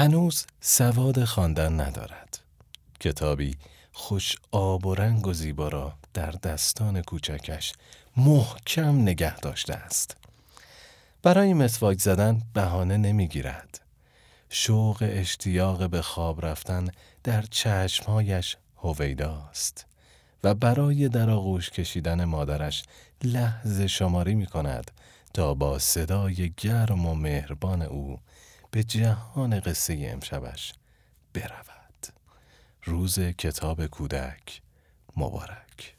هنوز سواد خواندن ندارد. کتابی خوش آب و رنگ و زیبا را در دستان کوچکش محکم نگه داشته است. برای مسواک زدن بهانه نمی‌گیرد. شوق اشتیاق به خواب رفتن در چشمهایش هویداست و برای در آغوش کشیدن مادرش لحظه شماری می کند تا با صدای گرم و مهربان او به جهان قصه امشبش برود. روز کتاب کودک مبارک.